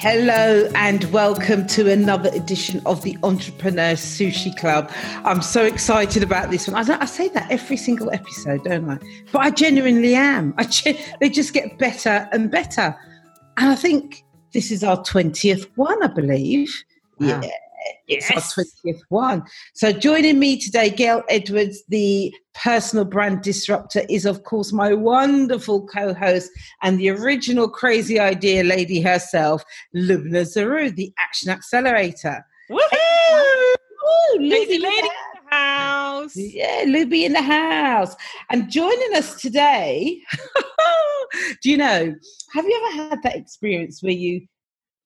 Hello and welcome to another edition of the Entrepreneur Sushi Club. I'm so excited about this one. I, I say that every single episode, don't I? But I genuinely am. I they just get better and better. And I think this is our 20th one, I believe. Wow. Yeah. It's our 20th one. So, joining me today, Gail Edwards, the personal brand disruptor, is of course my wonderful co host and the original crazy idea lady herself, Lubna Zaru, the action accelerator. Woohoo! Woo, Lazy Luby lady in in the house. Yeah, Luby in the house. And joining us today, do you know, have you ever had that experience where you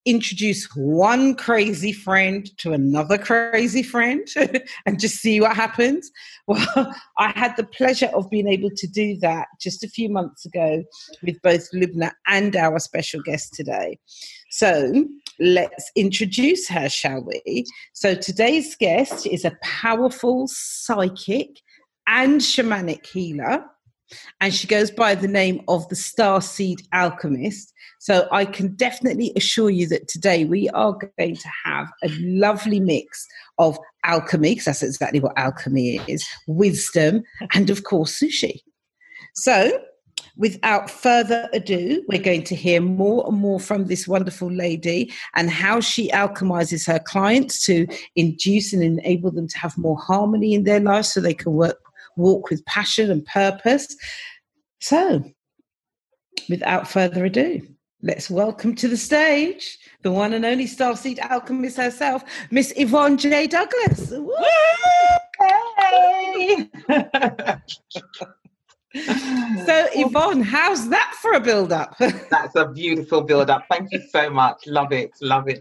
introduce one crazy friend to another crazy friend and just see what happens. Well, I had the pleasure of being able to do that just a few months ago with both Lubna and our special guest today. So let's introduce her, shall we? So today's guest is a powerful psychic and shamanic healer. And she goes by the name of the Star Seed Alchemist. So I can definitely assure you that today we are going to have a lovely mix of alchemy, because that's exactly what alchemy is, wisdom, and of course, sushi. So without further ado, we're going to hear more and more from this wonderful lady and how she alchemizes her clients to induce and enable them to have more harmony in their lives so they can work walk with passion and purpose. So, without further ado, let's welcome to the stage the one and only Starseed alchemist herself, Miss Yvonne J. Douglas. Woo! Hey! So, Yvonne, how's that for a build up? That's a beautiful build up. Thank you so much. Love it. Love it.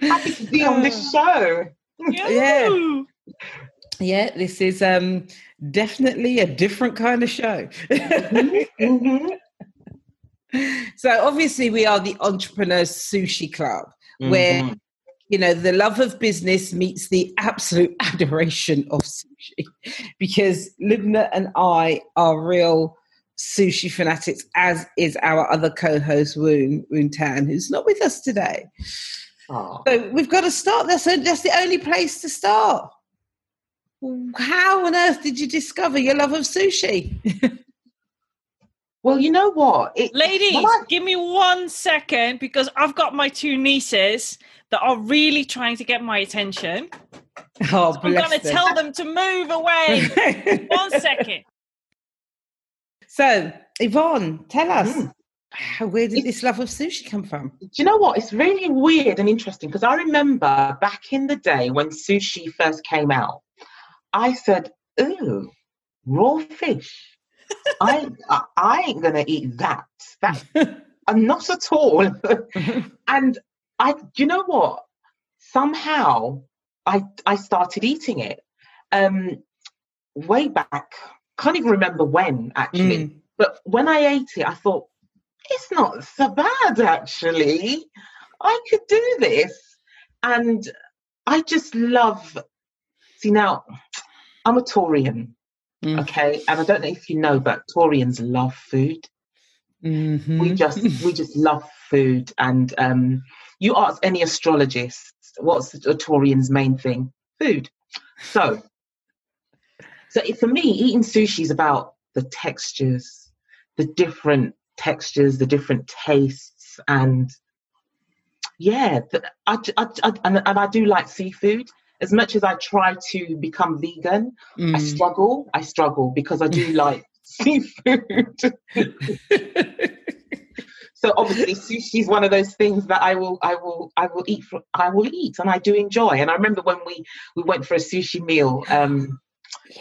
Happy to be on this oh. show. Yeah. yeah, this is um, definitely a different kind of show. Mhm. so, obviously, we are the Entrepreneurs Sushi Club, where Mhm. you know the love of business meets the absolute adoration of sushi because Lubna and I are real sushi fanatics as is our other co-host Woon Woon Tan who's not with us today Aw. so we've got to start that's, that's the only place to start how on earth did you discover your love of sushi Well, you know what? It, Ladies, when I- give me one second because I've got my two nieces that are really trying to get my attention. oh I'm going to tell them to move away. one second. so Yvonne tell us Mm. how, where did It's- this love of sushi come from Do you know what? It's really weird and interesting because I remember back in the day when sushi first came out, I said, "Ooh, raw fish. I, I ain't gonna eat that. That I'm not at all." and I, you know what? Somehow I I started eating it. Um, way back, can't even remember when actually. Mm. But when I ate it, I thought, it's not so bad actually. I could do this. And I just love, see, now I'm a Taurian, Mm. okay? And I don't know if you know, but Taurians love food. Mhm. We just we just love food. And um, you ask any astrologist, what's a Taurian's main thing? Food. So, so it- for me, eating sushi is about the textures, the different textures, the different tastes, and yeah, the, I, I I- and, and I do like seafood. As much as I try to become vegan, I Mm. struggle. I struggle because I do like seafood. so obviously sushi is one of those things that I will I will I will eat for, I will eat and I do enjoy and I remember when we we went for a sushi meal um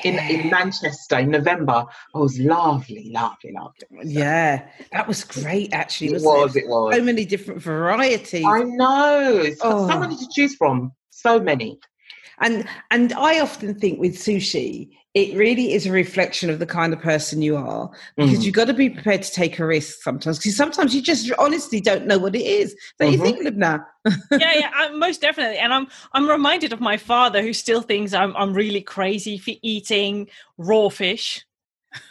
in in Manchester in November it was lovely lovely lovely Yeah, that was great. Actually, it was it was So many different varieties, I know Oh. so many to choose from so many and and I often think with sushi, it really is a reflection of the kind of person you are because Mm. you've got to be prepared to take a risk sometimes. Because sometimes you just honestly don't know what it is. Don't you Mhm. think, Lubna? Yeah, yeah, I, most definitely. And I'm I'm reminded of my father who still thinks I'm I'm really crazy for eating raw fish.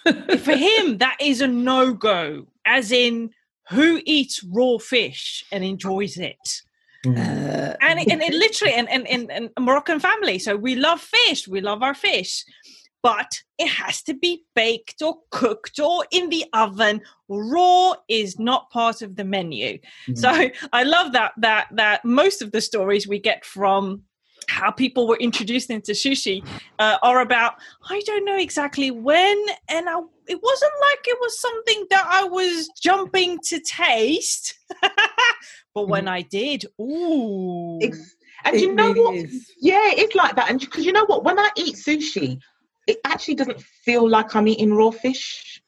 for him, that is a no go. As in, who eats raw fish and enjoys it? Mm. Uh, and it, and it literally and, and, and, and a Moroccan family. So we love fish. We love our fish. But it has to be baked or cooked or in the oven. Raw is not part of the menu. Mm. So I love that that that most of the stories we get from how people were introduced into sushi uh, are about I don't know exactly when, and I, it wasn't like it was something that I was jumping to taste. but when I did, ooh, Ex- and it you know really what? is. Yeah, it's like that. And because you know what? When I eat sushi, it actually doesn't feel like I'm eating raw fish.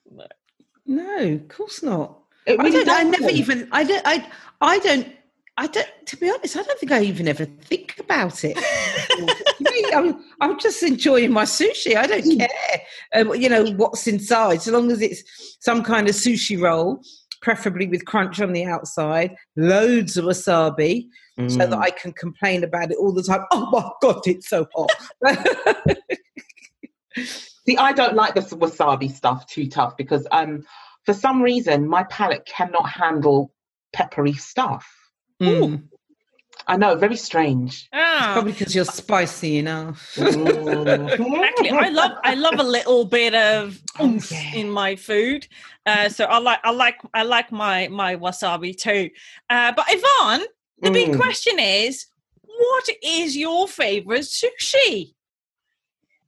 No, of course not. It I don't. I never even. I don't. I. I don't. I don't. To be honest, I don't think I even ever think about it. I'm. I'm just enjoying my sushi. I don't care. Uh, you know what's inside, so long as it's some kind of sushi roll, preferably with crunch on the outside, loads of wasabi, so that Mm. I can complain about it all the time. Oh my god, it's so hot. See, I don't like the wasabi stuff too tough because um, for some reason my palate cannot handle peppery stuff. Mm. I know, very strange. ah. Probably because you're spicy enough. Exactly. I love I love a little bit of Oh, oomph yeah. in my food. Uh, so I like I like I like my my wasabi too. Uh, but Yvonne, the big Mm. question is, what is your favorite sushi?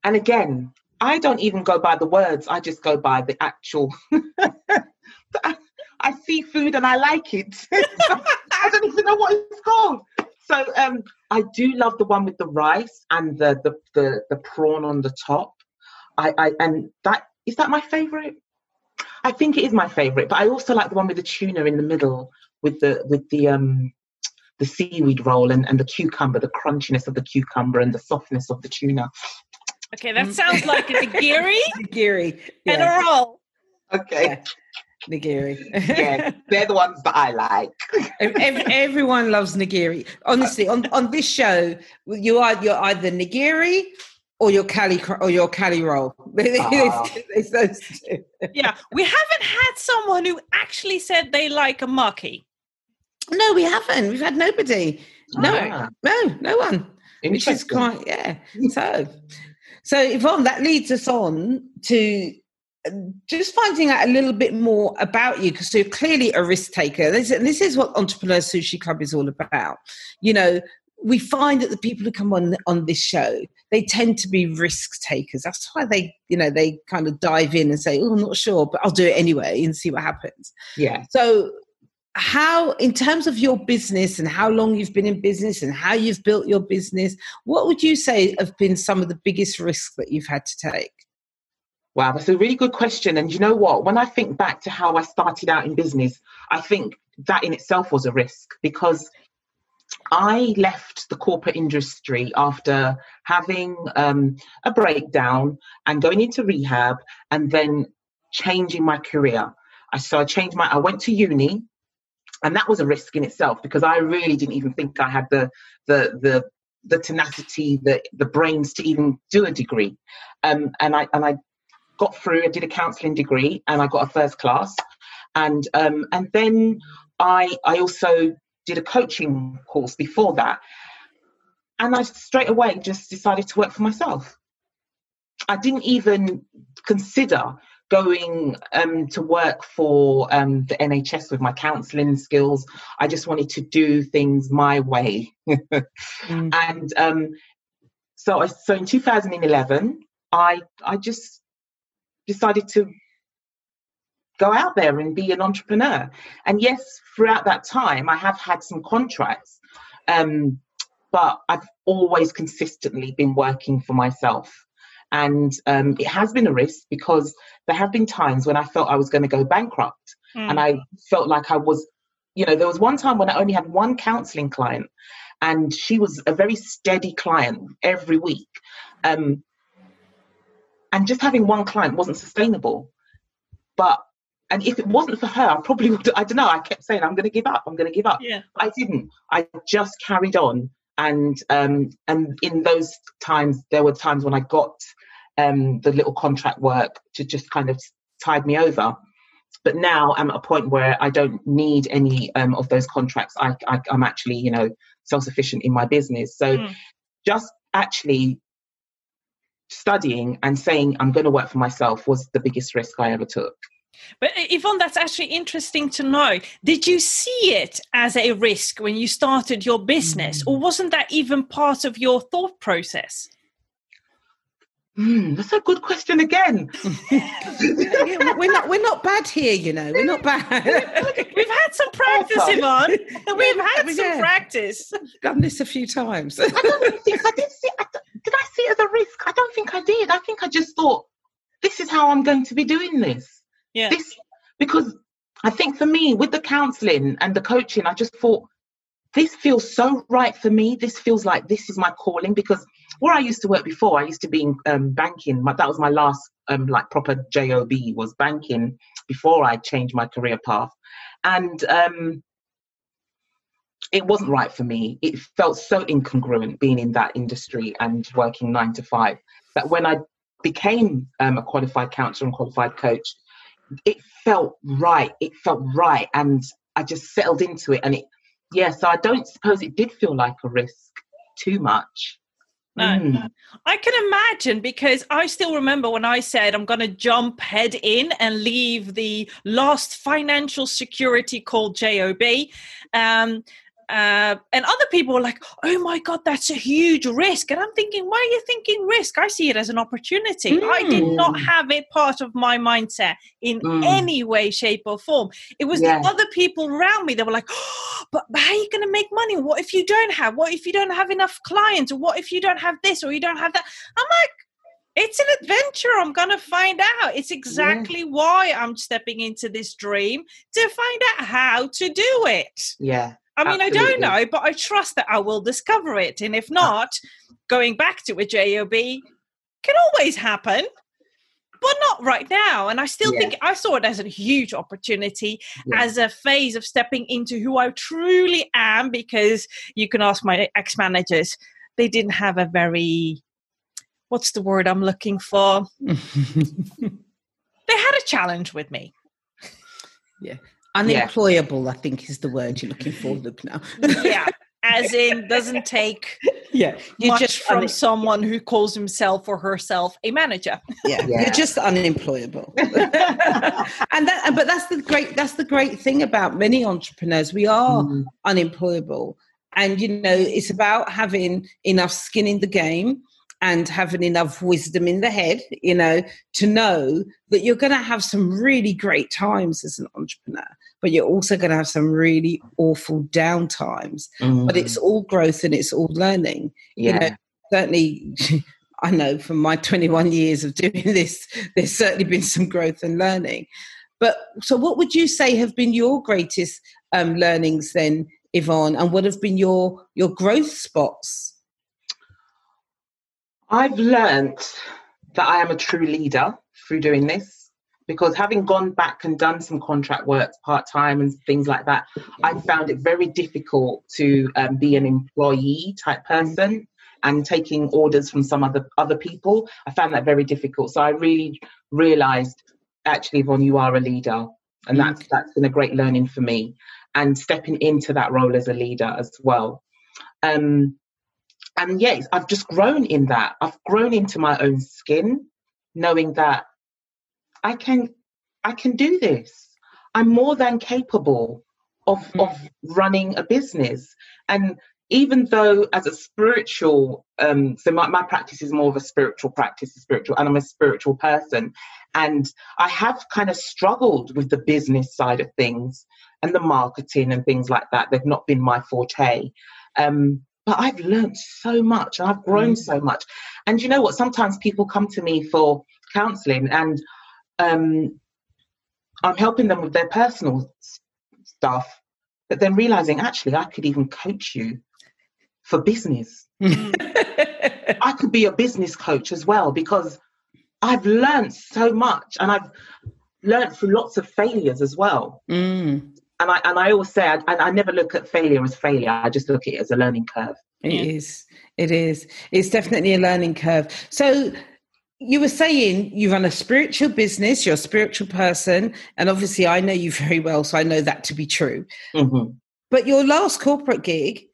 And again, I don't even go by the words. I just go by the actual. I, I see food and I like it. I don't even know what it's called. So um, I do love the one with the rice and the the the, the prawn on the top. I, I and that is that my favorite. I think it is my favorite, but I also like the one with the tuna in the middle with the with the um the seaweed roll and, and the cucumber, the crunchiness of the cucumber and the softness of the tuna. Okay, that Mm. sounds like a nigiri Nigiri. and a roll. Okay. Yeah. Nigiri. yeah, they're the ones that I like. Ev- ev- everyone loves nigiri. Honestly, on, on this show, you are you're either nigiri or your cali cr- or your cali roll. Ah. it's those two. Yeah, we haven't had someone who actually said they like a maki. No, we haven't. We've had nobody. No, Ah, no, no one. Which is quite yeah. So, so Yvonne, that leads us on to just finding out a little bit more about you because you're clearly a risk taker. This, and this is what Entrepreneur Sushi Club is all about. You know, we find that the people who come on on this show they tend to be risk takers. That's why they, you know, they kind of dive in and say, "Oh, I'm not sure, but I'll do it anyway and see what happens." Yeah. So, how, in terms of your business and how long you've been in business and how you've built your business, what would you say have been some of the biggest risks that you've had to take? Wow, that's a really good question. And you know what? When I think back to how I started out in business, I think that in itself was a risk because I left the corporate industry after having um, a breakdown and going into rehab and then changing my career. I so I changed my I went to uni and that was a risk in itself because I really didn't even think I had the the the the tenacity, the the brains to even do a degree. Um, and I and I got through. I did a counselling degree, and I got a first class. And um, and then I I also did a coaching course before that, and I straight away just decided to work for myself. I didn't even consider going um, to work for um, the NHS with my counselling skills. I just wanted to do things my way. Mm. and um, so I, so in 2011 I I just decided to go out there and be an entrepreneur. And yes throughout that time I have had some contracts um, but I've always consistently been working for myself. And um, it has been a risk because there have been times when I felt I was going to go bankrupt. Mm. and I felt like I was, you know, there was one time when I only had one counselling client, and she was a very steady client every week, um, and just having one client wasn't sustainable. But and if it wasn't for her, I probably would. I don't know. I kept saying I'm going to give up. I'm going to give up. yeah. I didn't. I just carried on, and um, and in those times, there were times when I got um, the little contract work to just kind of tide me over. but now I'm at a point where I don't need any um, of those contracts. I, I, am actually, you know, self-sufficient in my business. So mm. just actually studying and saying I'm going to work for myself was the biggest risk I ever took. But uh, Yvonne, that's actually interesting to know. Did you see it as a risk when you started your business, mm. or wasn't that even part of your thought process? Mm, that's a good question again. yeah, we're not we're not bad here, you know. We're not bad. We've had some practice, Yvonne. We've had some yeah. practice. Done this a few times. I don't think I did see. I, did I see it as a risk? I don't think I did. I think I just thought this is how I'm going to be doing this. Yeah. This because I think for me with the counselling and the coaching, I just thought this feels so right for me. This feels like this is my calling because where I used to work before, I used to be in um, banking. My, that was my last um, like proper job was banking before I changed my career path, and um, it wasn't right for me. It felt so incongruent being in that industry and working nine to five that when I became um, a qualified counselor and qualified coach, it felt right. It felt right, and I just settled into it. And it, yeah. So I don't suppose it did feel like a risk too much. No, mm. I can imagine because I still remember when I said I'm going to jump head in and leave the last financial security called JOB. Um, uh, and other people were like, "Oh my god, that's a huge risk." And I'm thinking, "Why are you thinking risk? I see it as an opportunity." Mm. I did not hmm. have it part of my mindset in mm. any way, shape, or form. It was yeah. the other people around me that were like, oh, "But how are you going to make money? What if you don't have? What if you don't have enough clients? Or what if you don't have this or you don't have that?" I'm like, it's an adventure. I'm going to find out. It's exactly yeah. why I'm stepping into this dream to find out how to do it. Yeah. I mean, Absolutely. I don't know, but I trust that I will discover it. And if not, going back to a JOB can always happen, but not right now. And I still yeah. think I saw it as a huge opportunity, yeah. as a phase of stepping into who I truly am, because you can ask my ex managers, they didn't have a very, what's the word I'm looking for? they had a challenge with me. Yeah. Unemployable, yeah. I think, is the word you're looking for, Look now. yeah, as in doesn't take yeah you much just from un- someone who calls himself or herself a manager. Yeah, yeah. you're just unemployable. and that, but that's the great that's the great thing about many entrepreneurs. We are mm. unemployable, and you know it's about having enough skin in the game and having enough wisdom in the head, you know, to know that you're going to have some really great times as an entrepreneur, but you're also going to have some really awful down times. Mm. But it's all growth and it's all learning. Yeah. You know, certainly. I know from my 21 years of doing this, there's certainly been some growth and learning. But so, what would you say have been your greatest um, learnings then, Yvonne, and what have been your your growth spots? I've learned that I am a true leader through doing this because having gone back and done some contract work part time and things like that, I found it very difficult to um, be an employee type person and taking orders from some other other people. I found that very difficult. So I really realised actually, Yvonne, you are a leader, and that's mm. that's been a great learning for me. And stepping into that role as a leader as well. Um, and yes, I've just grown in that. I've grown into my own skin, knowing that I can I can do this. I'm more than capable of mm. of running a business. And even though as a spiritual um so my, my practice is more of a spiritual practice, a spiritual and I'm a spiritual person. And I have kind of struggled with the business side of things and the marketing and things like that. They've not been my forte. Um, but I've learned so much. I've grown mm. so much. And you know what? Sometimes people come to me for counseling and um, I'm helping them with their personal stuff, but then realizing actually I could even coach you for business. I could be a business coach as well because I've learned so much and I've learned through lots of failures as well. Mm and I and I always say I, I never look at failure as failure. I just look at it as a learning curve. It yeah. is. It is. It's definitely a learning curve. So you were saying you run a spiritual business, you're a spiritual person, and obviously I know you very well, so I know that to be true. Mhm. But your last corporate gig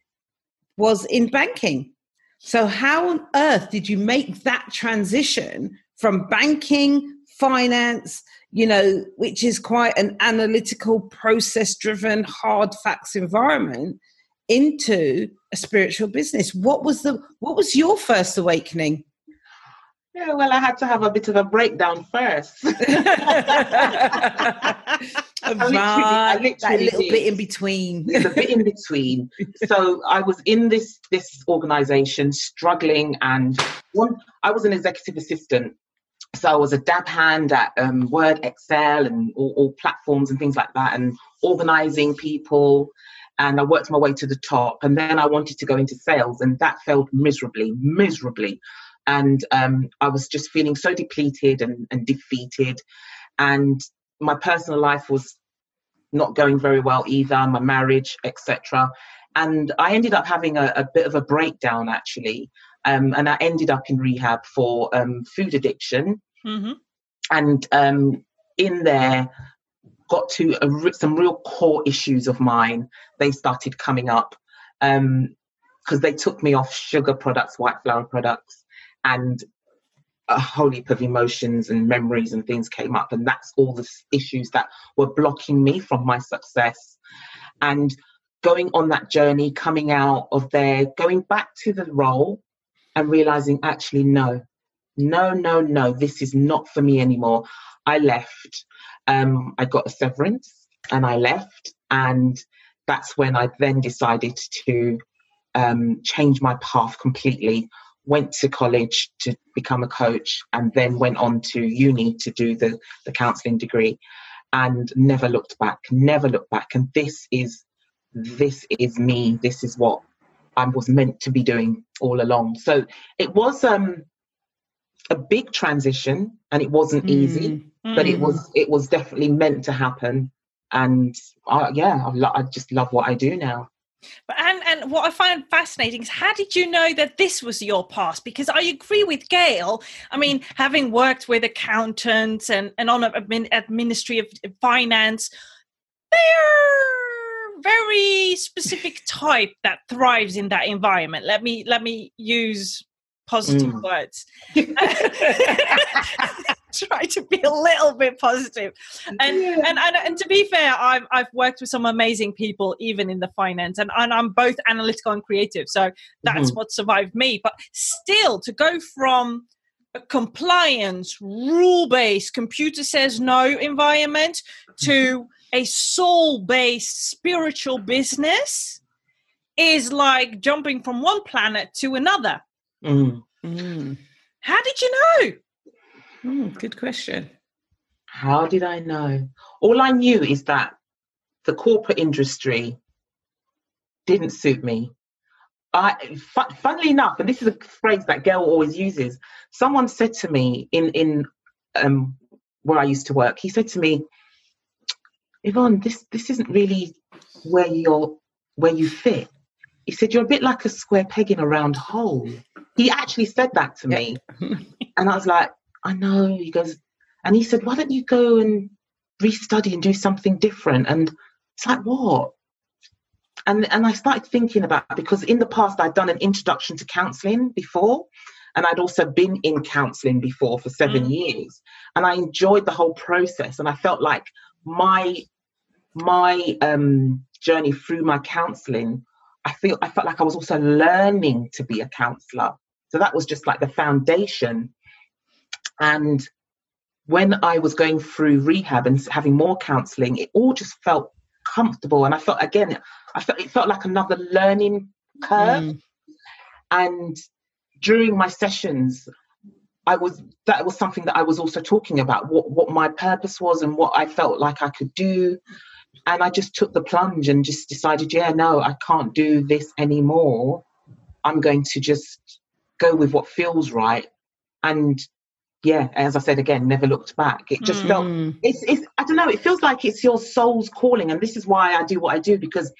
was in banking. So, how on earth did you make that transition from banking, finance, you know, which is quite an analytical, process driven, hard facts environment, into a spiritual business? What was the what was your first awakening? Yeah, well, I had to have a bit of a breakdown first. right, literally- I that little did. bit in between. a bit in between. So I was in this this organization struggling, and one I was an executive assistant. So I was a dab hand at um, Word, Excel, and all, all platforms and things like that, and organizing people. And I worked my way to the top, and then I wanted to go into sales, and that failed miserably, miserably. And um, I was just feeling so depleted and, and defeated, and my personal life was not going very well either, my marriage, etc. And I ended up having a, a bit of a breakdown actually. Um, and I ended up in rehab for um, food addiction. hmm And um, in there, got to a, some real core issues of mine. They started coming up because they took me off sugar products, white flour products, and a whole heap of emotions and memories and things came up. And that's all the issues that were blocking me from my success. And going on that journey, coming out of there, going back to the role and realizing actually, no, no, no, no, this is not for me anymore. I left. Um, I got a severance and I left. And that's when I then decided to um, change my path completely. Went to college to become a coach and then went on to uni to do the, the counseling degree and never looked back, never looked back. And this is this is me. This is what I was meant to be doing all along. So it was um a big transition and it wasn't easy, Mm. but it Mm. was it was definitely meant to happen. And uh, yeah, I, lo- I just love what I do now. But and what I find fascinating is how did you know that this was your past? Because I agree with Gail. I mean, having worked with accountants and and on a admin, administry of finance, they're very specific type that thrives in that environment. Let me let me use positive Mm. words. Try to be a little bit positive and, and and and to be fair, I've I've worked with some amazing people, even in the finance, and, and I'm both analytical and creative, so that's Mhm. what survived me. But still, to go from a compliance, rule based, computer says no environment to a soul based spiritual business is like jumping from one planet to another. Mm. Mm. How did you know? Mm, good question. How did I know? All I knew is that the corporate industry didn't suit me. I, fu- funnily enough, and this is a phrase that Gail always uses. Someone said to me in in um, where I used to work. He said to me, "Yvonne, this this isn't really where you're where you fit." He said, "You're a bit like a square peg in a round hole." He actually said that to me, and I was like, "I know." He goes, and he said, "Why don't you go and restudy and do something different?" And it's like, what? And and I started thinking about because in the past I'd done an introduction to counselling before, and I'd also been in counselling before for seven years, and I enjoyed the whole process, and I felt like my my um, journey through my counselling, I feel I felt like I was also learning to be a counsellor. So that was just like the foundation. And when I was going through rehab and having more counselling, it all just felt comfortable, and I felt again, I felt it felt like another learning curve. Mm. And during my sessions, I was that was something that I was also talking about what what my purpose was and what I felt like I could do. And I just took the plunge and just decided, yeah, no, I can't do this anymore. I'm going to just go with what feels right. And yeah, as I said again, never looked back. It just felt Mm. it's, it's I don't know, it feels like it's your soul's calling. And this is why I do what I do because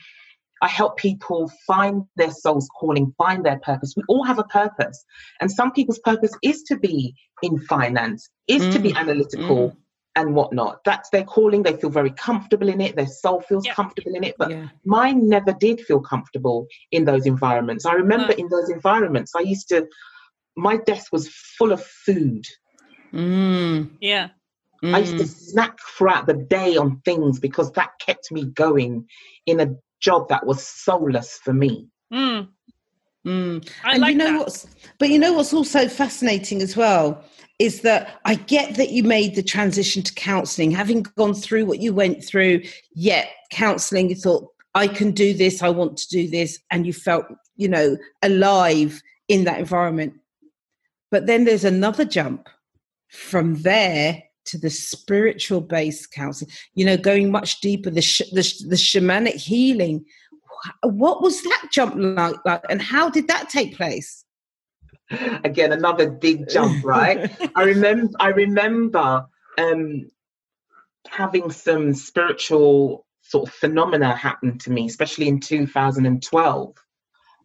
I help people find their soul's calling, find their purpose. We all have a purpose. And some people's purpose is to be in finance, is to be Mm, analytical mm. and whatnot. That's their calling. They feel very comfortable in it. Their soul feels comfortable in it. But yeah. mine never did feel comfortable in those environments. I remember No. in those environments, I used to, my desk was full of food. Mm, Yeah. I used to mm. snack throughout the day on things because that kept me going in a job that was soulless for me. Mm. Mm. I and like you know that. what's but you know what's also fascinating as well is that I get that you made the transition to counselling, having gone through what you went through, yet counselling, you thought, I can do this, I want to do this, and you felt, you know, alive in that environment. But then there's another jump from there to the spiritual based counseling, you know, going much deeper, the, sh- the, sh- the shamanic healing. What was that jump like, like, and how did that take place? Again, another big jump, right? I remember I remember um, having some spiritual sort of phenomena happen to me, especially in 2012.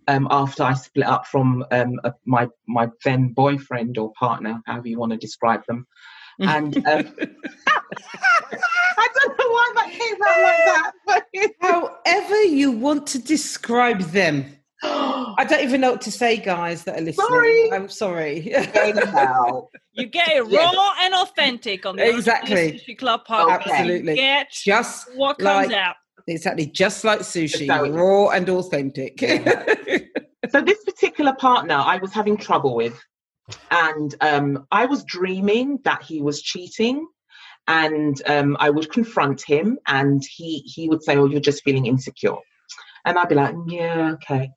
Um, after I split up from um, a, my my then boyfriend or partner, however you want to describe them, and um, I don't know why that came out like that, but However, you want to describe them. I don't even know what to say, guys that are listening. Sorry. I'm sorry. anyhow, You get it Yeah. raw and authentic on the Exactly. Club podcast. Absolutely. You get just what comes like- out. Exactly, just like sushi, Exactly. raw and authentic. so this particular partner I was having trouble with, and um, I was dreaming that he was cheating, and um, I would confront him, and he he would say, "Oh, you're just feeling insecure," and I'd be like, "Yeah, okay,"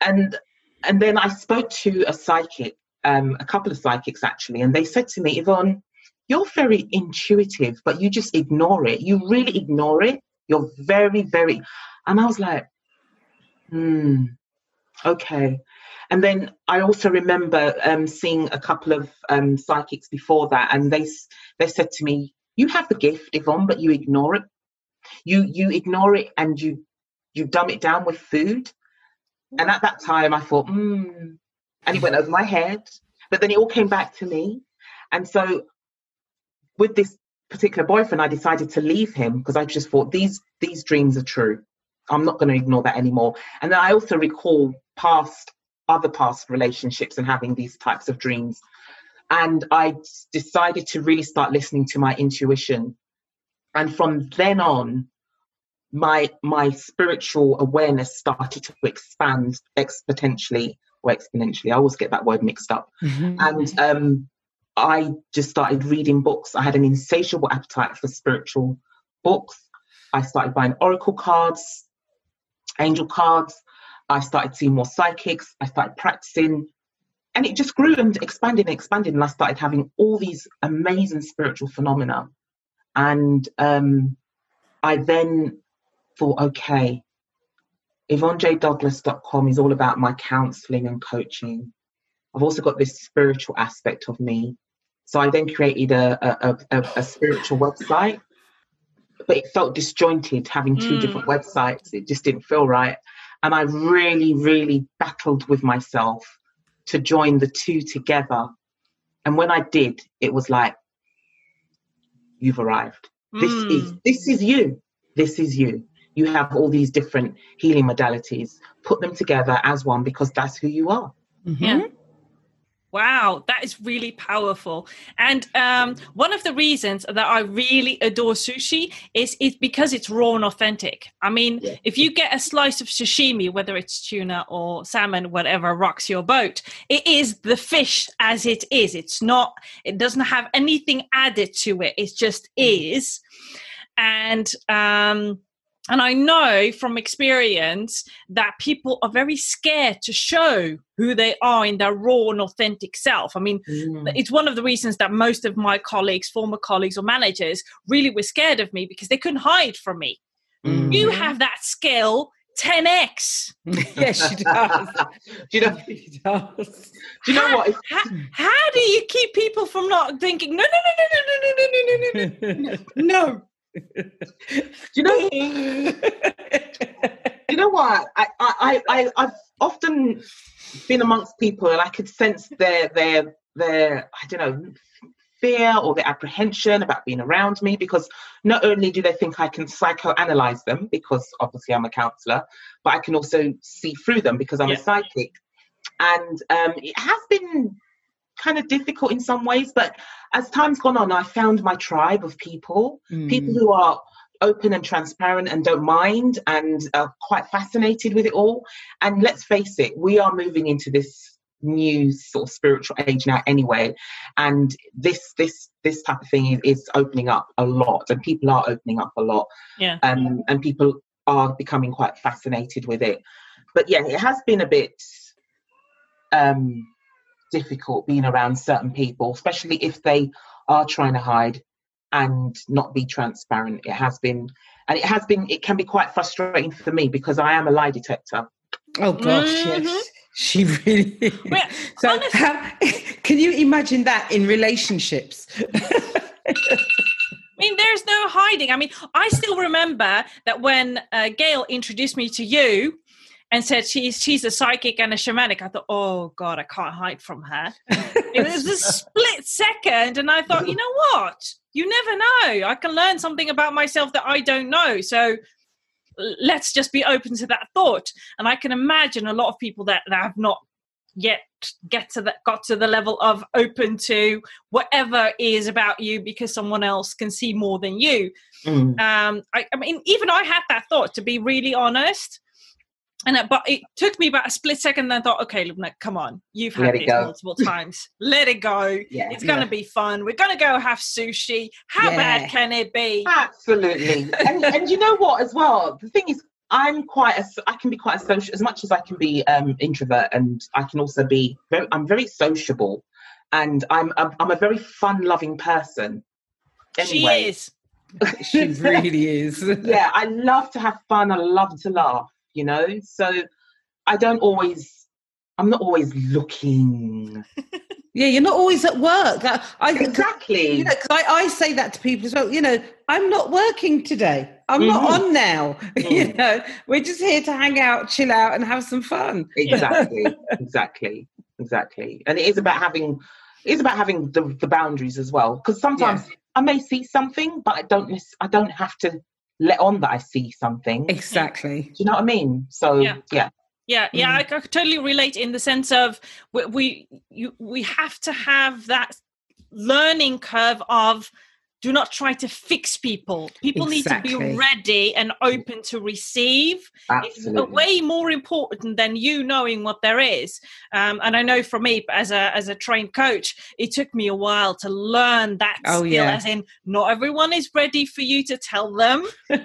and and then I spoke to a psychic, um, a couple of psychics actually, and they said to me, Yvonne. You're very intuitive, but you just ignore it. You really ignore it. You're very, very. And I was like, hmm, okay. And then I also remember um, seeing a couple of um, psychics before that, and they they said to me, "You have the gift, Yvonne, but you ignore it. You you ignore it, and you you dumb it down with food." And at that time, I thought, hmm, and it went over my head. But then it all came back to me, and so with this particular boyfriend, I decided to leave him because I just thought these these dreams are true. I'm not going to ignore that anymore. And then I also recall past other past relationships and having these types of dreams. And I decided to really start listening to my intuition. And from then on, my my spiritual awareness started to expand exponentially or exponentially. I always get that word mixed up and um, I just started reading books. I had an insatiable appetite for spiritual books. I started buying oracle cards, angel cards. I started seeing more psychics. I started practicing, and it just grew and expanded and expanded. And I started having all these amazing spiritual phenomena. And um, I then thought, okay, YvonneJDouglas.com is all about my counseling and coaching. I've also got this spiritual aspect of me. So I then created a, a, a, a spiritual website, but it felt disjointed having two Mm. different websites. It just didn't feel right. And I really, really battled with myself to join the two together. And when I did, it was like, you've arrived. This is Mm. this is you. This is you. You have all these different healing modalities. Put them together as one because that's who you are. Mhm. Yeah. Wow, that is really powerful. And um, one of the reasons that I really adore sushi is is because it's raw and authentic. I mean, Yeah. if you get a slice of sashimi, whether it's tuna or salmon, whatever rocks your boat, it is the fish as it is. It's not. It doesn't have anything added to it. It just is. And um, and I know from experience that people are very scared to show who they are in their raw and authentic self. I mean, Mm. it's one of the reasons that most of my colleagues, former colleagues or managers, really were scared of me because they couldn't hide from me. Mm. You Mhm. have that skill 10x. yes, she does. do you know? She does. Do you know what? How, how do you keep people from not thinking, no, no, no, no, no, no, no, no, no, no, no, no? Do you know? you know what? I, I, I, I've often been amongst people and I could sense their, their, their, I don't know, fear or their apprehension about being around me because not only do they think I can psychoanalyze them because obviously I'm a counselor, but I can also see through them because I'm Yeah. a psychic. And um, it has been kind of difficult in some ways, but as time's gone on, I found my tribe of people, people Mm. who are open and transparent and don't mind and are quite fascinated with it all. And let's face it, we are moving into this new sort of spiritual age now anyway and this this this type of thing is, is opening up a lot and people are opening up a lot Yeah. um, and people are becoming quite fascinated with it but yeah it has been a bit um difficult being around certain people especially if they are trying to hide and not be transparent it has been and it has been it can be quite frustrating for me because i am a lie detector Oh gosh, Mhm. yes. She really is. Well, So honest- how, can you imagine that in relationships? I mean, there's no hiding. I mean, I still remember that when uh, Gail introduced me to you and said she's she's a psychic and a shamanic, I thought, oh God, I can't hide from her. it was a split second, and I thought, you know what? You never know. I can learn something about myself that I don't know. So let's just be open to that thought. And I can imagine a lot of people that, that have not yet get to that got to the level of open to whatever is about you because someone else can see more than you Mm. um I, I mean even i had that thought to be really honest and uh, but it took me about a split second then i thought okay Lubna, come on you've had it this go. multiple times let it go yeah it's gonna be fun we're gonna go have sushi how Yeah. bad can it be Absolutely. and, and you know what, as well? The thing is, I'm quite a, I can be quite a social, as much as I can be um, introvert, and I can also be, very, I'm very sociable, and I'm, I'm, I'm a very fun-loving person. Anyway, she is she really is. yeah, I love to have fun. I love to laugh. You know, so I don't always, I'm not always looking. Yeah, you're not always at work. I, Exactly. You know, 'cause I, I say that to people as well. You know, I'm not working today. I'm not Mhm. on now. you Mm. know, we're just here to hang out, chill out, and have some fun. exactly exactly exactly and it is about having it's about having the, the boundaries as well because sometimes i may see something but i don't nec- i don't have to let on that i see something Exactly. do Exactly. you know what i mean so Yeah. yeah Yeah, yeah, Mm. I could totally relate in the sense of we, we you we have to have that learning curve of do not try to fix people. People need to be ready and open to receive. It's absolutely way more important than you knowing what there is. Um, and I know for me, as a as a trained coach, it took me a while to learn that Oh, skill. yeah. As in, not everyone is ready for you to tell them.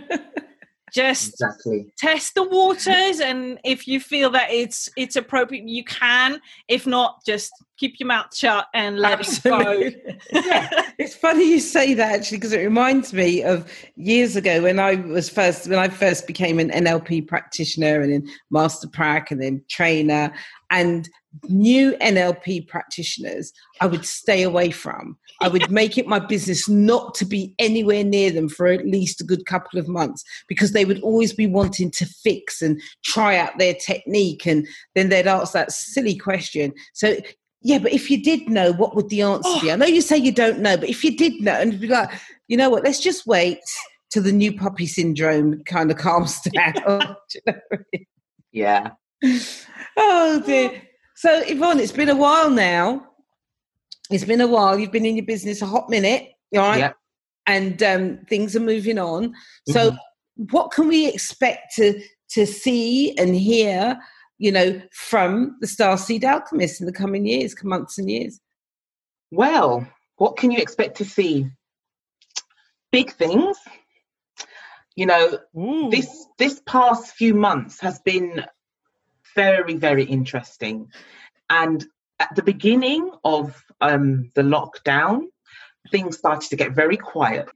Just exactly. test the waters and if you feel that it's it's appropriate you can. If not just keep your mouth shut and let it go. Absolutely. It's funny you say that actually because it reminds me of years ago when I was first when I first became an NLP practitioner and then master prac and then trainer and new NLP practitioners I would stay away from. I would make it my business not to be anywhere near them for at least a good couple of months because they would always be wanting to fix and try out their technique and then they'd ask that silly question. So yeah, but if you did know, what would the answer be? Oh. I know you say you don't know, but if you did know, and be like, you know what, let's just wait till the new puppy syndrome kind of calms down. Do yeah oh dear. So Yvonne, it's been a while now. It's been a while. You've been in your business a hot minute, all right? Yep. And um, things are moving on. So Mhm. what can we expect to to see and hear, you know, from the Starseed Alchemist in the coming years, months and years? well what can you expect to see big things you know this this past few months has been very very interesting. And at the beginning of um, the lockdown things started to get very quiet.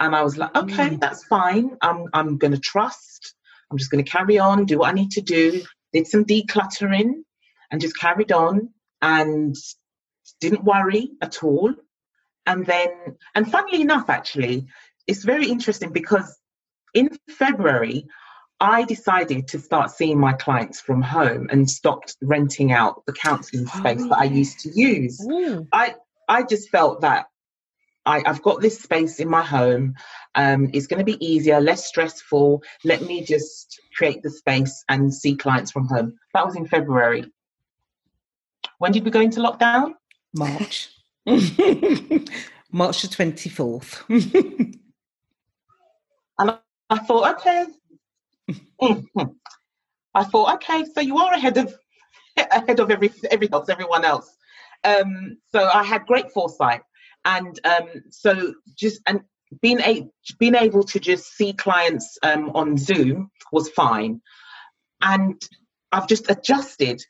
And i was like okay Mm. that's fine. I'm i'm going to trust. I'm just going to carry on do what i need to do. Did some decluttering and just carried on and didn't worry at all. And then and funnily enough actually it's very interesting because in February, I decided to start seeing my clients from home and stopped renting out the counselling Oh, space that I used to use. Ooh. I I just felt that I, I've got this space in my home. Um, it's going to be easier, less stressful. Let me just create the space and see clients from home. That was in February. When did we go into lockdown? March. March the 24th. and I thought, okay. I thought, okay, so you are ahead of ahead of every every else, everyone else. Um, so I had great foresight, and um, so just and being a, being able to just see clients um, on Zoom was fine, and I've just adjusted.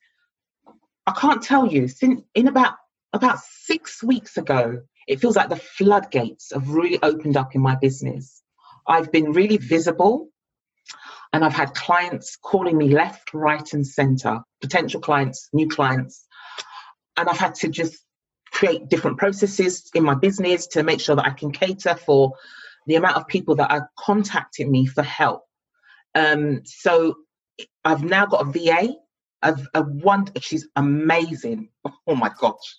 I can't tell you since in about about six weeks ago, it feels like the floodgates have really opened up in my business. I've been really visible and I've had clients calling me left, right, and center, potential clients, new clients. And I've had to just create different processes in my business to make sure that I can cater for the amount of people that are contacting me for help. Um, so I've now got a VA, I've a one, she's amazing. Oh my gosh.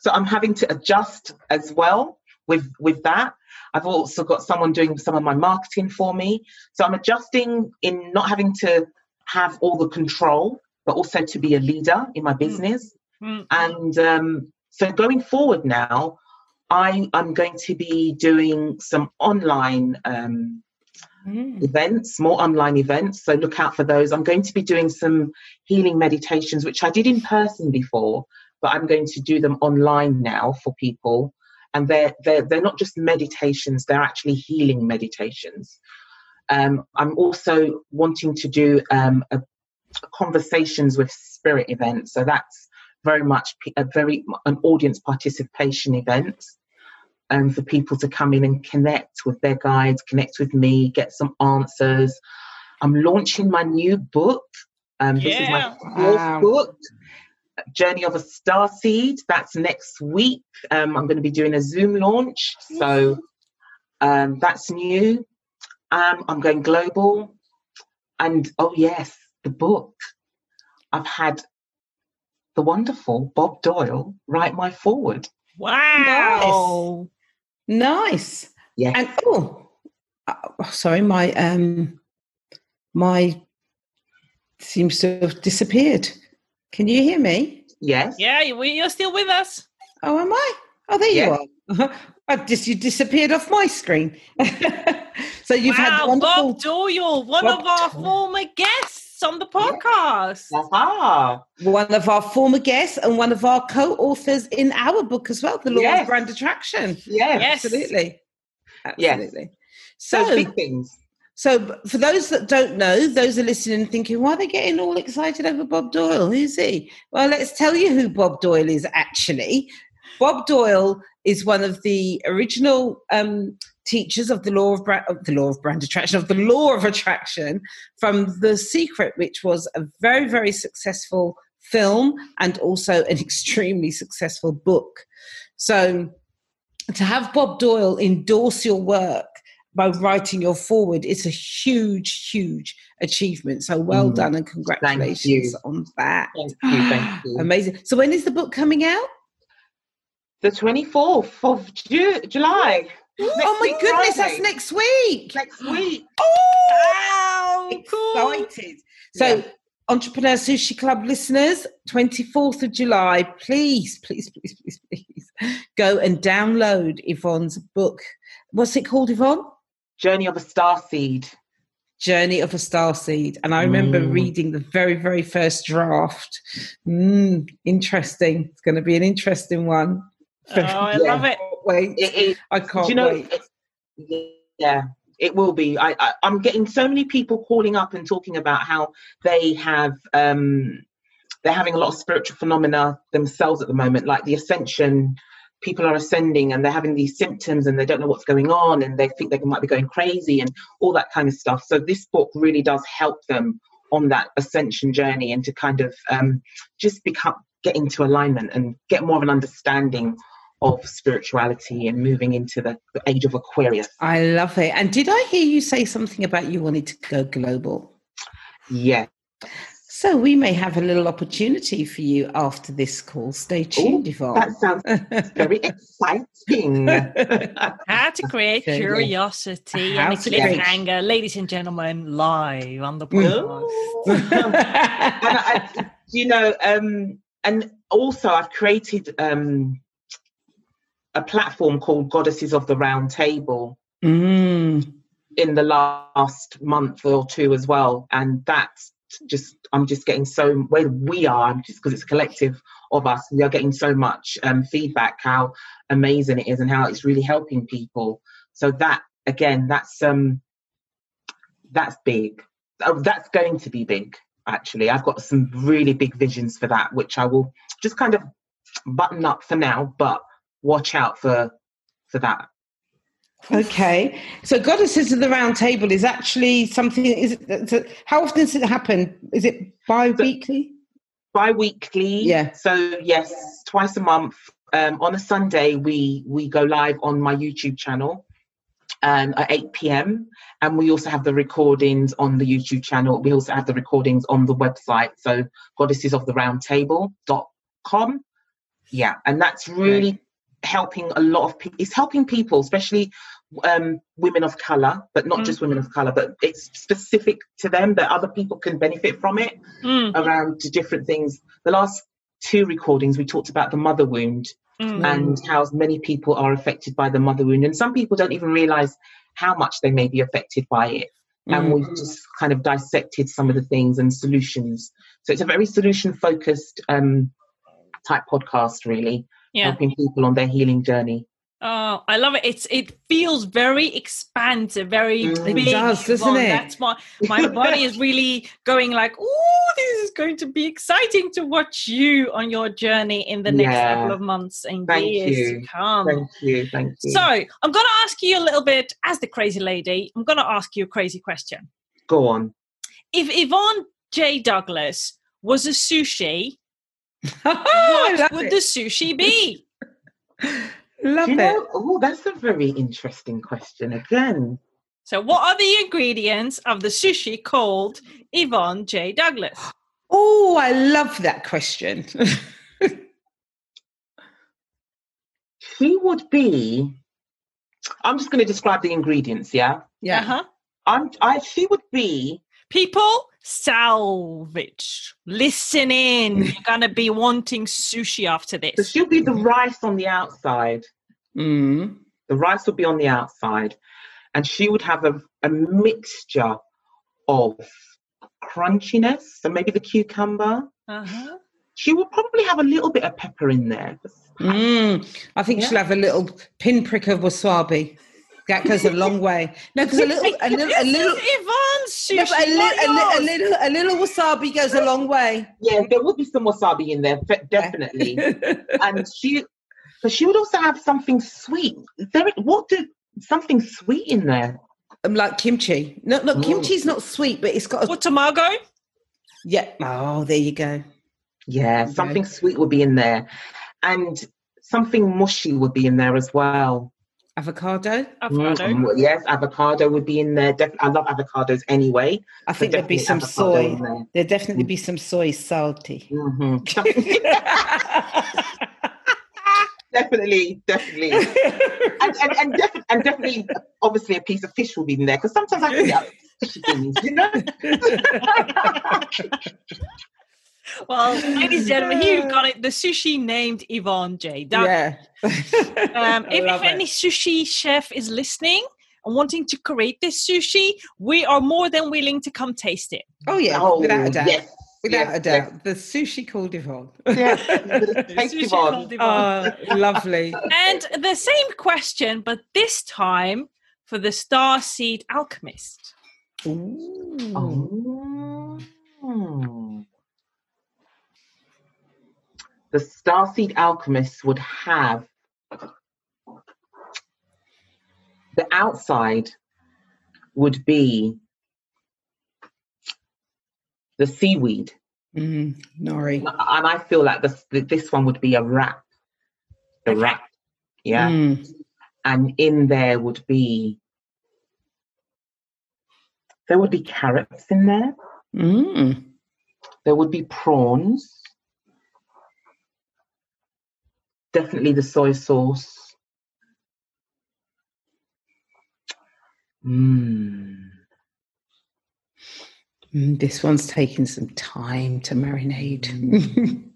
So I'm having to adjust as well with with that. I've also got someone doing some of my marketing for me. So I'm adjusting in not having to have all the control, but also to be a leader in my business. Mm. And um, so going forward now, I am going to be doing some online um, Mm. events, more online events. So look out for those. I'm going to be doing some healing meditations, which I did in person before, but I'm going to do them online now for people. And they're they're they're not just meditations; they're actually healing meditations. Um, I'm also wanting to do um, a, conversations with spirit event. So that's very much a very an audience participation event um, for people to come in and connect with their guides, connect with me, get some answers. I'm launching my new book. Um, This is my fourth Wow. book, Journey of a Star Seed. That's next week. Um, I'm going to be doing a Zoom launch. So um, that's new. Um, I'm going global. And oh, yes, the book. I've had the wonderful Bob Doyle write my foreword. Wow. Nice. Yes. And oh, uh, sorry, my um, my seems to have disappeared. Can you hear me? yes. Yeah, you- you're still with us. Oh, am I? Oh, there Yeah. you are. I've just you disappeared off my screen. so you've had wow, wonderful. Bob Doyle, one Bob of our Doyle. former guests on the podcast. Aha. one of our former guests and one of our co-authors in our book as well, The Law Yes. of Brand Attraction. Yes. Yes. Absolutely. Yes. Absolutely. So, So, big things. So for those that don't know, those are listening and thinking, why are they getting all excited over Bob Doyle? Who's he? Well, let's tell you who Bob Doyle is actually. Bob Doyle is one of the original um, teachers of the law of, of the law of brand attraction, of the law of attraction from The Secret, which was a very, very successful film and also an extremely successful book. So to have Bob Doyle endorse your work by writing your foreword it's a huge, huge achievement. So well Mm. done and congratulations you. on that. Thank you. Thank you. Amazing. So when is the book coming out? the 24th of Ju- July. oh my week, goodness, Friday. that's next week. Next week. Oh, cool. excited. So, Yeah. Entrepreneur Sushi Club listeners, 24th of July, please, please, please, please, please go and download Yvonne's book. What's it called, Yvonne? Journey of a Star Seed. Journey of a Star Seed. And I remember Mm. reading the very, very first draft. Mm, interesting. It's going to be an interesting one. Oh, I Yeah. love it. Wait. It, it, I can't do you know? wait. it- yeah, it will be. I, I, I'm getting so many people calling up and talking about how they have. Um, they're having a lot of spiritual phenomena themselves at the moment, like the ascension. People are ascending and they're having these symptoms and they don't know what's going on and they think they might be going crazy and all that kind of stuff. So this book really does help them on that ascension journey and to kind of um, just become get into alignment and get more of an understanding of spirituality and moving into the, the age of Aquarius. I love it. And did I hear you say something about you wanted to go global? Yes. So we may have a little opportunity for you after this call. Stay tuned, Yvonne. That sounds very exciting. How to create Okay. curiosity and a to create- cliffhanger, ladies and gentlemen, live on the podcast. and I, you know, um, and also I've created um, a platform called Goddesses of the Round Table Mm. in the last month or two as well, and that's just I'm just getting so where we are just because it's a collective of us we are getting so much um, feedback how amazing it is and how it's really helping people. So that again that's um that's big. Oh, that's going to be big actually. I've got some really big visions for that which i will just kind of button up for now but watch out for for that Okay, so Goddesses of the Round Table is actually something. Is it- how often does it happen? Is it bi-weekly? bi-weekly Yeah. so yes twice a month um, on a sunday we we go live on my youtube channel um, at 8 p.m and we also have the recordings on the youtube channel we also have the recordings on the website so goddesses of the round table.com yeah and that's really helping a lot of people it's helping people especially um, women of color but not Mm. just women of color but it's specific to them that other people can benefit from it Mm, around different things. The last two recordings, we talked about the mother wound mm. and how many people are affected by the mother wound. And some people don't even realize how much they may be affected by it. And Mm. we've just kind of dissected some of the things and solutions. So it's a very solution focused um, type podcast, really, Yeah. helping people on their healing journey. Oh, I love it. It's it feels very expansive, very Mm. It big. does, doesn't it? That's my my body is really going like, oh, this is going to be exciting to watch you on your journey in the next Yeah. couple of months and Thank years you. to come. Thank you. Thank you. So I'm going to ask you a little bit, as the crazy lady. I'm going to ask you a crazy question. Go on. If Yvonne J. Douglas was a sushi, what would it. the sushi be? Love Do you it. know, oh, that's a very interesting question again. So, what are the ingredients of the sushi called Yvonne J. Douglas? Oh, I love that question. She would be. I'm just going to describe the ingredients. Yeah, yeah. Uh-huh. I'm. I. She would be. People, salvage. Listen in. You're going to be wanting sushi after So this. she'll be the rice on the outside. Mm. The rice would be on the outside, and she would have a, a mixture of crunchiness. So maybe the cucumber. Uh-huh. She would probably have a little bit of pepper in there. Mm. I think Yeah. she'll have a little pinprick of wasabi. That goes a long way. No, because a little, a little, a This little, Yvonne's sushi. no, a, li- a, li- a little, a little wasabi goes a long way. Yeah, there would be some wasabi in there, definitely. and she, but she would also have something sweet. There, what did something sweet in there? Um, like kimchi. No, no, Mm. kimchi's not sweet, but it's got a What tamago? yeah. Oh, there you go. Yeah, Okay. something sweet would be in there, and something mushy would be in there as well. Avocado. Avocado. Mm, yes, avocado would be in there. Def- I love avocados anyway. I think there'd be some soy. there. There'd definitely be some soy salty. Mhm. definitely, definitely, and and and, defi- and definitely, obviously, a piece of fish will be in there because sometimes I forget fishy things, you know. Well, ladies and gentlemen, here you've got it. The sushi named Yvonne J. Douglas. yeah. Um, if, if any sushi chef is listening and wanting to create this sushi, we are more than willing to come taste it. Oh yeah, Oh, without a doubt. yes, Without yes, a doubt. The sushi called Yvonne. Yes, yes. Taste Sushi Yvonne. called Yvonne. oh, lovely. and the same question, but this time for the Star Seed Alchemist. Ooh. Oh. The Starseed alchemists would have the outside would be the seaweed, Mm, nori. and I feel like this this one would be a wrap. The wrap, yeah, Mm. and in there would be there would be carrots in there. Mm. There would be prawns. Definitely the soy sauce. Mmm. Mm, this one's taking some time to marinate.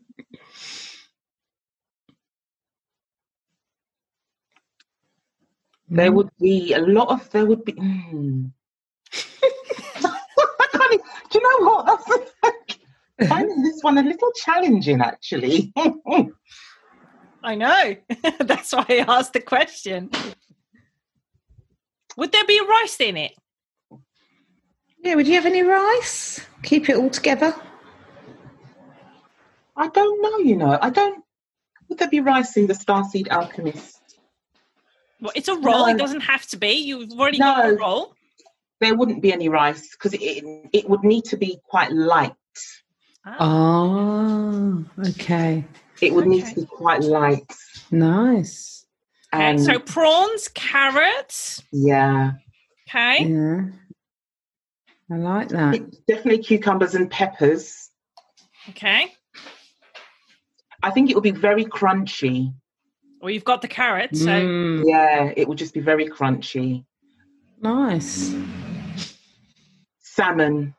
There Mm. would be a lot of. There would be. Mm. I can't Do you know what? That's finding this one a little challenging, actually. I know. That's why I asked the question. Would there be rice in it? Yeah, would you have any rice? Keep it all together. I don't know. You know, I don't. Would there be rice in the Starseed Alchemist? Well, it's a roll. It doesn't have to be. You've already got a roll. There wouldn't be any rice because it, it it would need to be quite light. Ah, Oh, okay. It would need to be quite light. Nice. okay. And So prawns, carrots. yeah, Okay. Yeah. I like that. It- definitely cucumbers and peppers. Okay. I think it would be very crunchy. Well, you've got the carrots. So Mm, Yeah, it would just be very crunchy. nice. Salmon.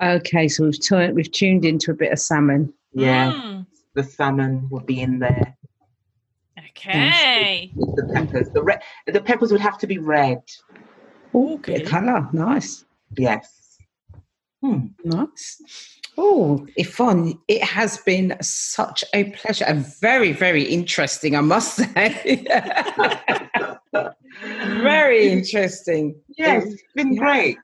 Okay, so we've turned, we've tuned into a bit of salmon. Yeah, Mm, the salmon would be in there. okay. with The peppers. The red. The peppers would have to be red. Oh, Okay. bit colour. Nice. Yes. Hmm. Nice. Oh, Yvonne, it has been such a pleasure and very, very interesting, I must say. very interesting. Yes, it's been Yeah. great.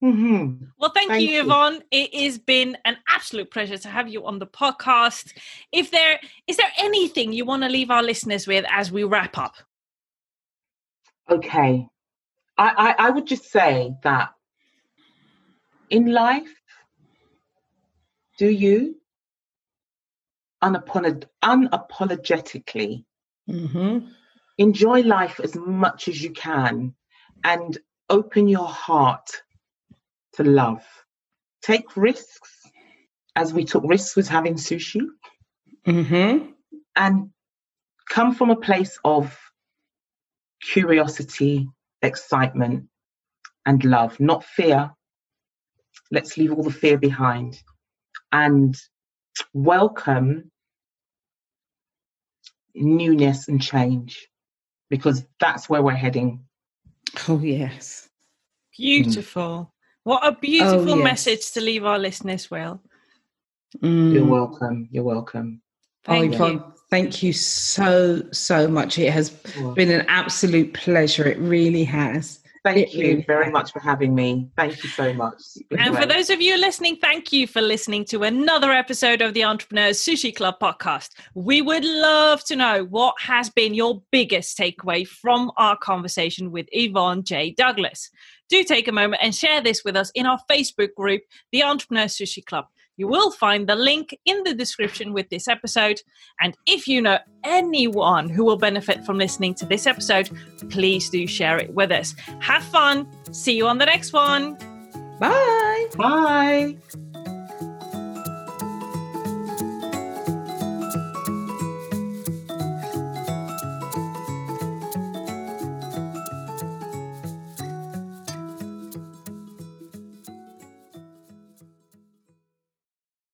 Hmm Well, thank, Thank you, you. Yvonne. It has been an absolute pleasure to have you on the podcast. If there is there anything you want to leave our listeners with as we wrap up? Okay. I, I, I would just say that in life, do you unapolog- unapologetically hmm enjoy life as much as you can and open your heart to love. Take risks, as we took risks with having sushi, hmm and come from a place of curiosity, excitement, and love, not fear. Let's leave all the fear behind and welcome newness and change because that's where we're heading. Oh, yes. Beautiful. What a beautiful Oh, yes. message to leave our listeners, Will. Mm. You're welcome. You're welcome. Thank oh, you. Yvonne, thank you so, so much. It has been an absolute pleasure. It really has. Thank It you really very has. much for having me. Thank you so much. It's And for those of you listening, thank you for listening to another episode of the Entrepreneurs Sushi Club podcast. We would love to know what has been your biggest takeaway from our conversation with Yvonne J. Douglas. Do take a moment and share this with us in our Facebook group, the Entrepreneur Sushi Club. You will find the link in the description with this episode. And if you know anyone who will benefit from listening to this episode, please do share it with us. Have fun. See you on the next one. Bye. Bye.